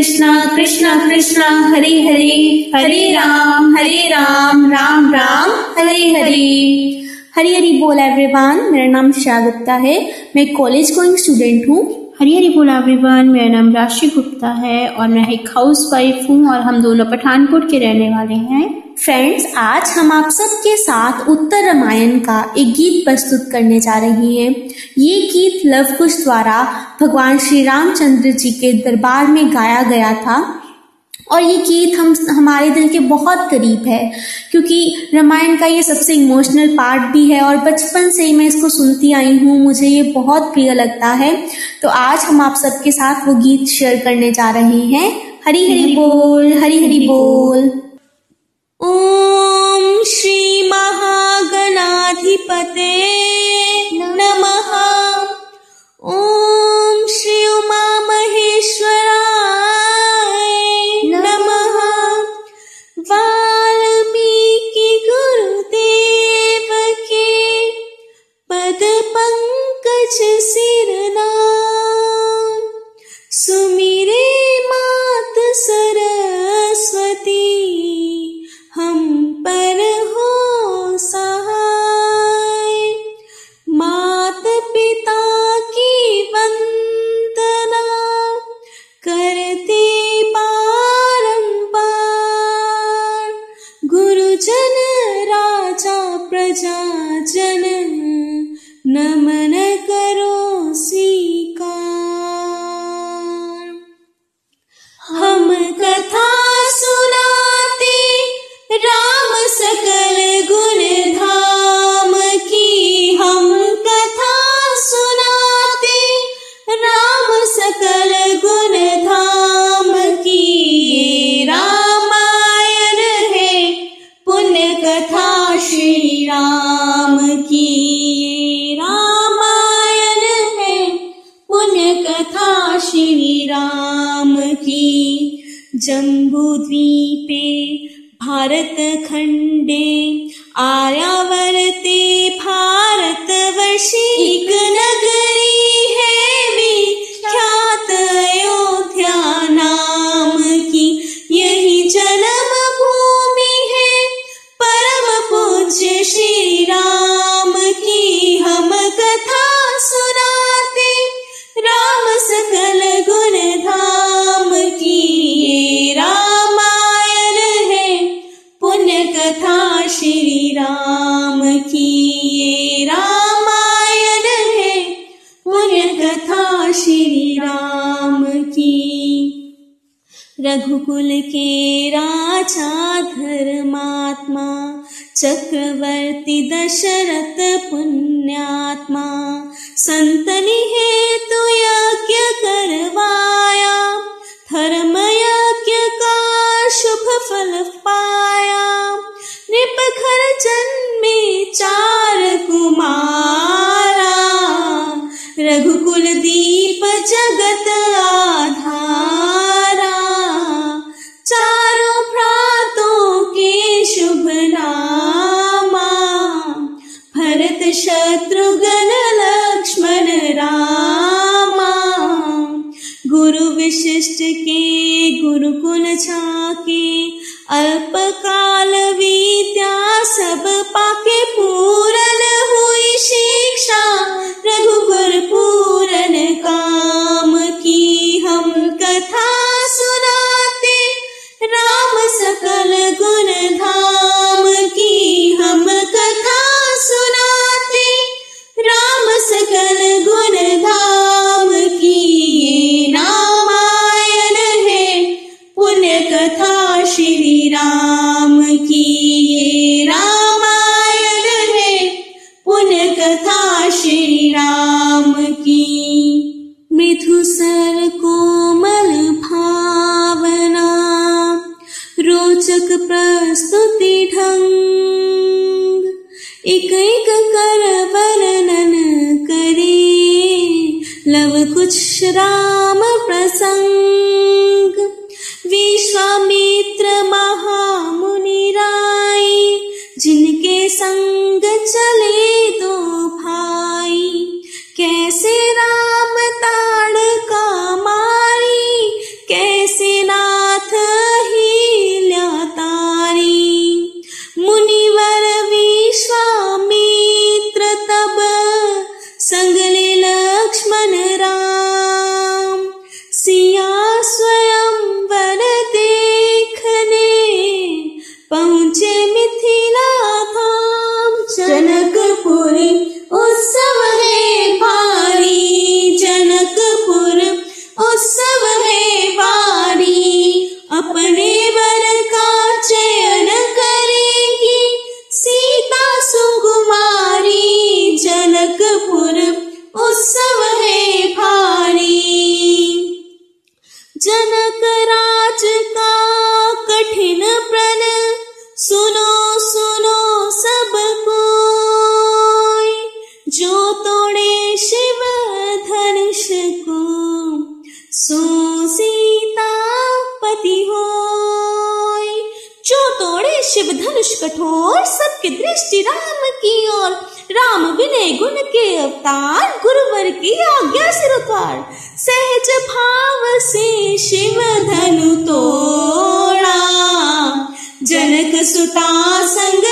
कृष्णा कृष्णा कृष्णा, हरे हरे हरे राम हरे राम राम राम, हरे हरे। हरी हरी बोल एवरीवन मेरा नाम श्रेया गुप्ता है। मैं कॉलेज गोइंग स्टूडेंट हूँ। हरी हरी बोल एवरीवन मेरा नाम राशि गुप्ता है और मैं एक हाउस वाइफ हूँ और हम दोनों पठानकोट के रहने वाले हैं। फ्रेंड्स आज हम आप सबके साथ उत्तर रामायण का एक गीत प्रस्तुत करने जा रही हैं। ये गीत लव कुश द्वारा भगवान श्री रामचंद्र जी के दरबार में गाया गया था। और ये गीत हम हमारे दिल के बहुत करीब है क्योंकि रामायण का ये सबसे इमोशनल पार्ट भी है और बचपन से ही मैं इसको सुनती आई हूँ मुझे ये बहुत प्रिय लगता है। तो आज हम आप सबके साथ वो गीत शेयर करने जा रहे हैं। हरी हरी बोल हरी हरी बोल। ॐ श्रीमहागणाधिपते नमः। ॐ श्री उमामहेश्वराय नमः। वाल्मीकि गुरुदेव के पद पंकज सिरना नमन करो स्वीकार। हम कथा सुनाते, राम सकल गुण धाम की। हम कथा सुनाते, राम सकल गुण धाम की रामायण है, पुण्य कथा श्री राम की। जम्बूद्वीपे भारतखण्डे आर्यावर्ते के राजा धर्मात्मा, चक्रवर्ती दशरथ पुण्यात्मा। संतनि है तो यज्ञ करवाया धर्म यज्ञ का शुभ फल पाया। नृप घर जन्मे चार कुमारा, रघुकुल दीप जगत आधारा। say कठोर सबकी दृष्टि राम की ओर। राम विनय गुण के अवतार, गुरुवर की आज्ञा सिर उतार सहज भाव से शिव धनु तोड़ा। जनक सुता संग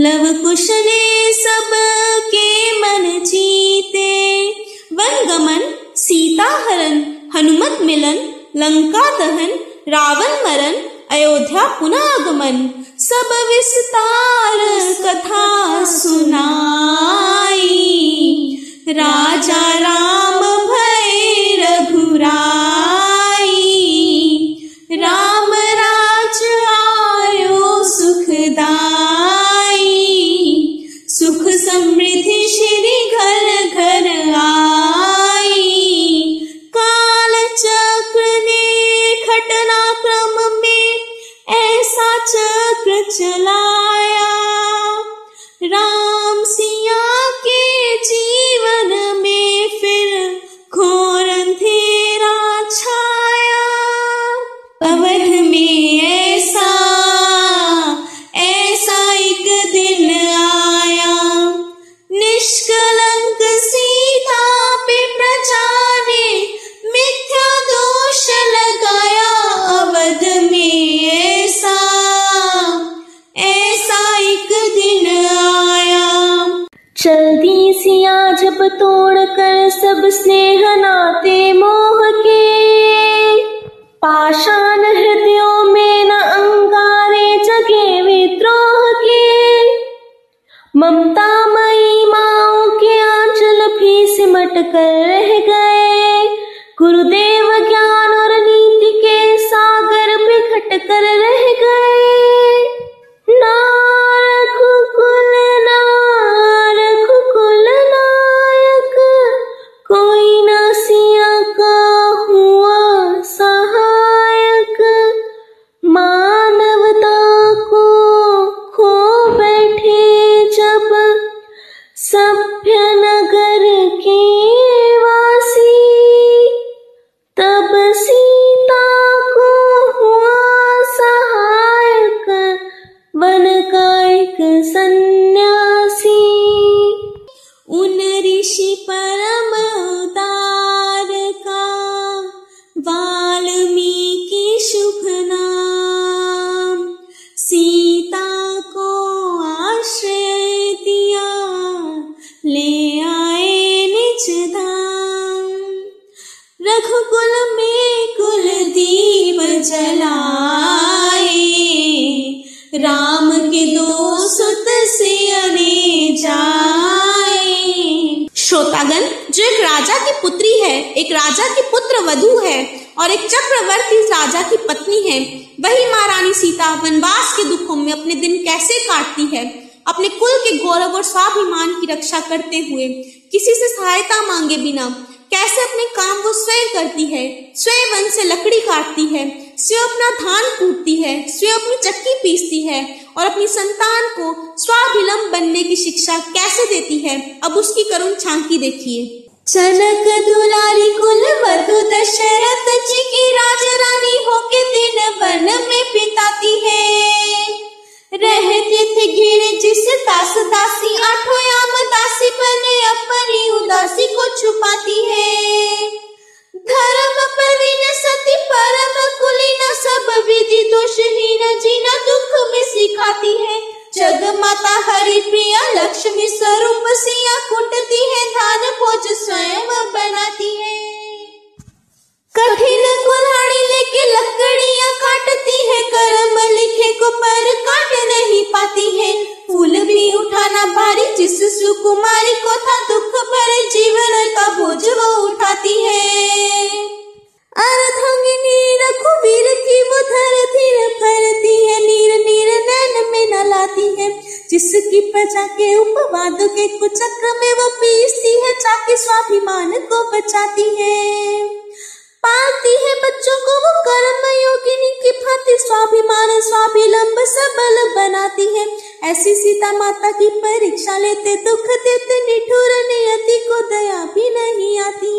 लव लवकुश ने सबके मन जीते। वन गमन सीता हरन हनुमत मिलन, लंका दहन, रावण मरन अयोध्या पुनः आगमन सब विस्तार कथा सुनाई। राजा राम वनवास के दुखों में अपने दिन कैसे काटती है? अपने कुल के गौरव और स्वाभिमान की रक्षा करते हुए किसी से सहायता मांगे बिना कैसे अपने काम वो स्वयं करती है? स्वयं वन से लकड़ी काटती है, स्वयं अपना धान कूटती है, स्वयं अपनी चक्की पीसती है और अपनी संतान को स्वाभिलंब बनने की शिक्षा कैसे देती है? अब उसकी करुण झांकी देखिए। जनक दुलारी कुल वधु दशरथ जी की राज रानी होके दिन वन में बिताती है। रहते थे घिरे जिस दास दासी आठों याम दासी बने अपनी उदासी को छुपाती है। धर्म प्रवीण सती परम कुलीन सब विधि दोषहीन जीना दुख में सिखाती है। जग माता हरि प्रिया, लक्ष्मी स्वरूप सिया, कुटती है, धान भोज स्वयं बनाती है। कठिन कुल्हाड़ी लेके लकड़ियाँ काटती है कर्म लिखे को पर काट नहीं पाती है। फूल भी उठाना भारी, जिस सुकुमारी को था दुख भरे, जीवन का बोझ वो उठाती है। जिसकी प्रजा के उपवाद के कुचक्र में वो पीसती है चाके स्वाभिमान को बचाती है। पालती है बच्चों को, वो कर्म योगिनी की भांति स्वाभिमान, स्वाभिलंब सबल बनाती है। ऐसी सीता माता की परीक्षा लेते, दुख देते, निठुर नियति को दया भी नहीं आती।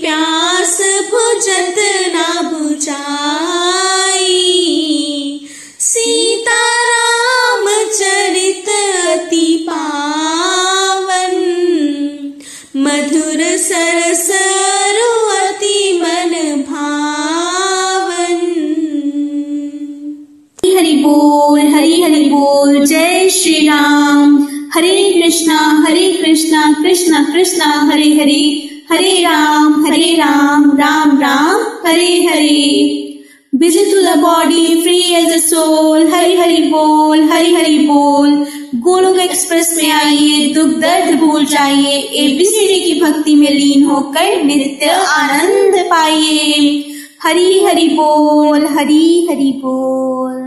प्यास भुजत ना बुझाई। सीता राम चरित अति पावन। मधुर सरस अति मन भावन। हरि बोल, हरि हरि बोल, जय Shri Ram Hare Krishna Hare Krishna Krishna Krishna, Hare Hare. Hare Ram Hare Ram Ram Ram, Hare Hare. Busy to the body free as a soul, Hari Hari बोल, हरि हरि बोल। गोलोक एक्सप्रेस में आइए, दुख दर्द भूल जाइए एबीसीडी की भक्ति में लीन होकर नृत्य आनंद पाइए। हरि हरि बोल, हरि हरि बोल।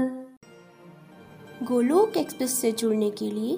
गोलोक एक्सप्रेस से जुड़ने के लिए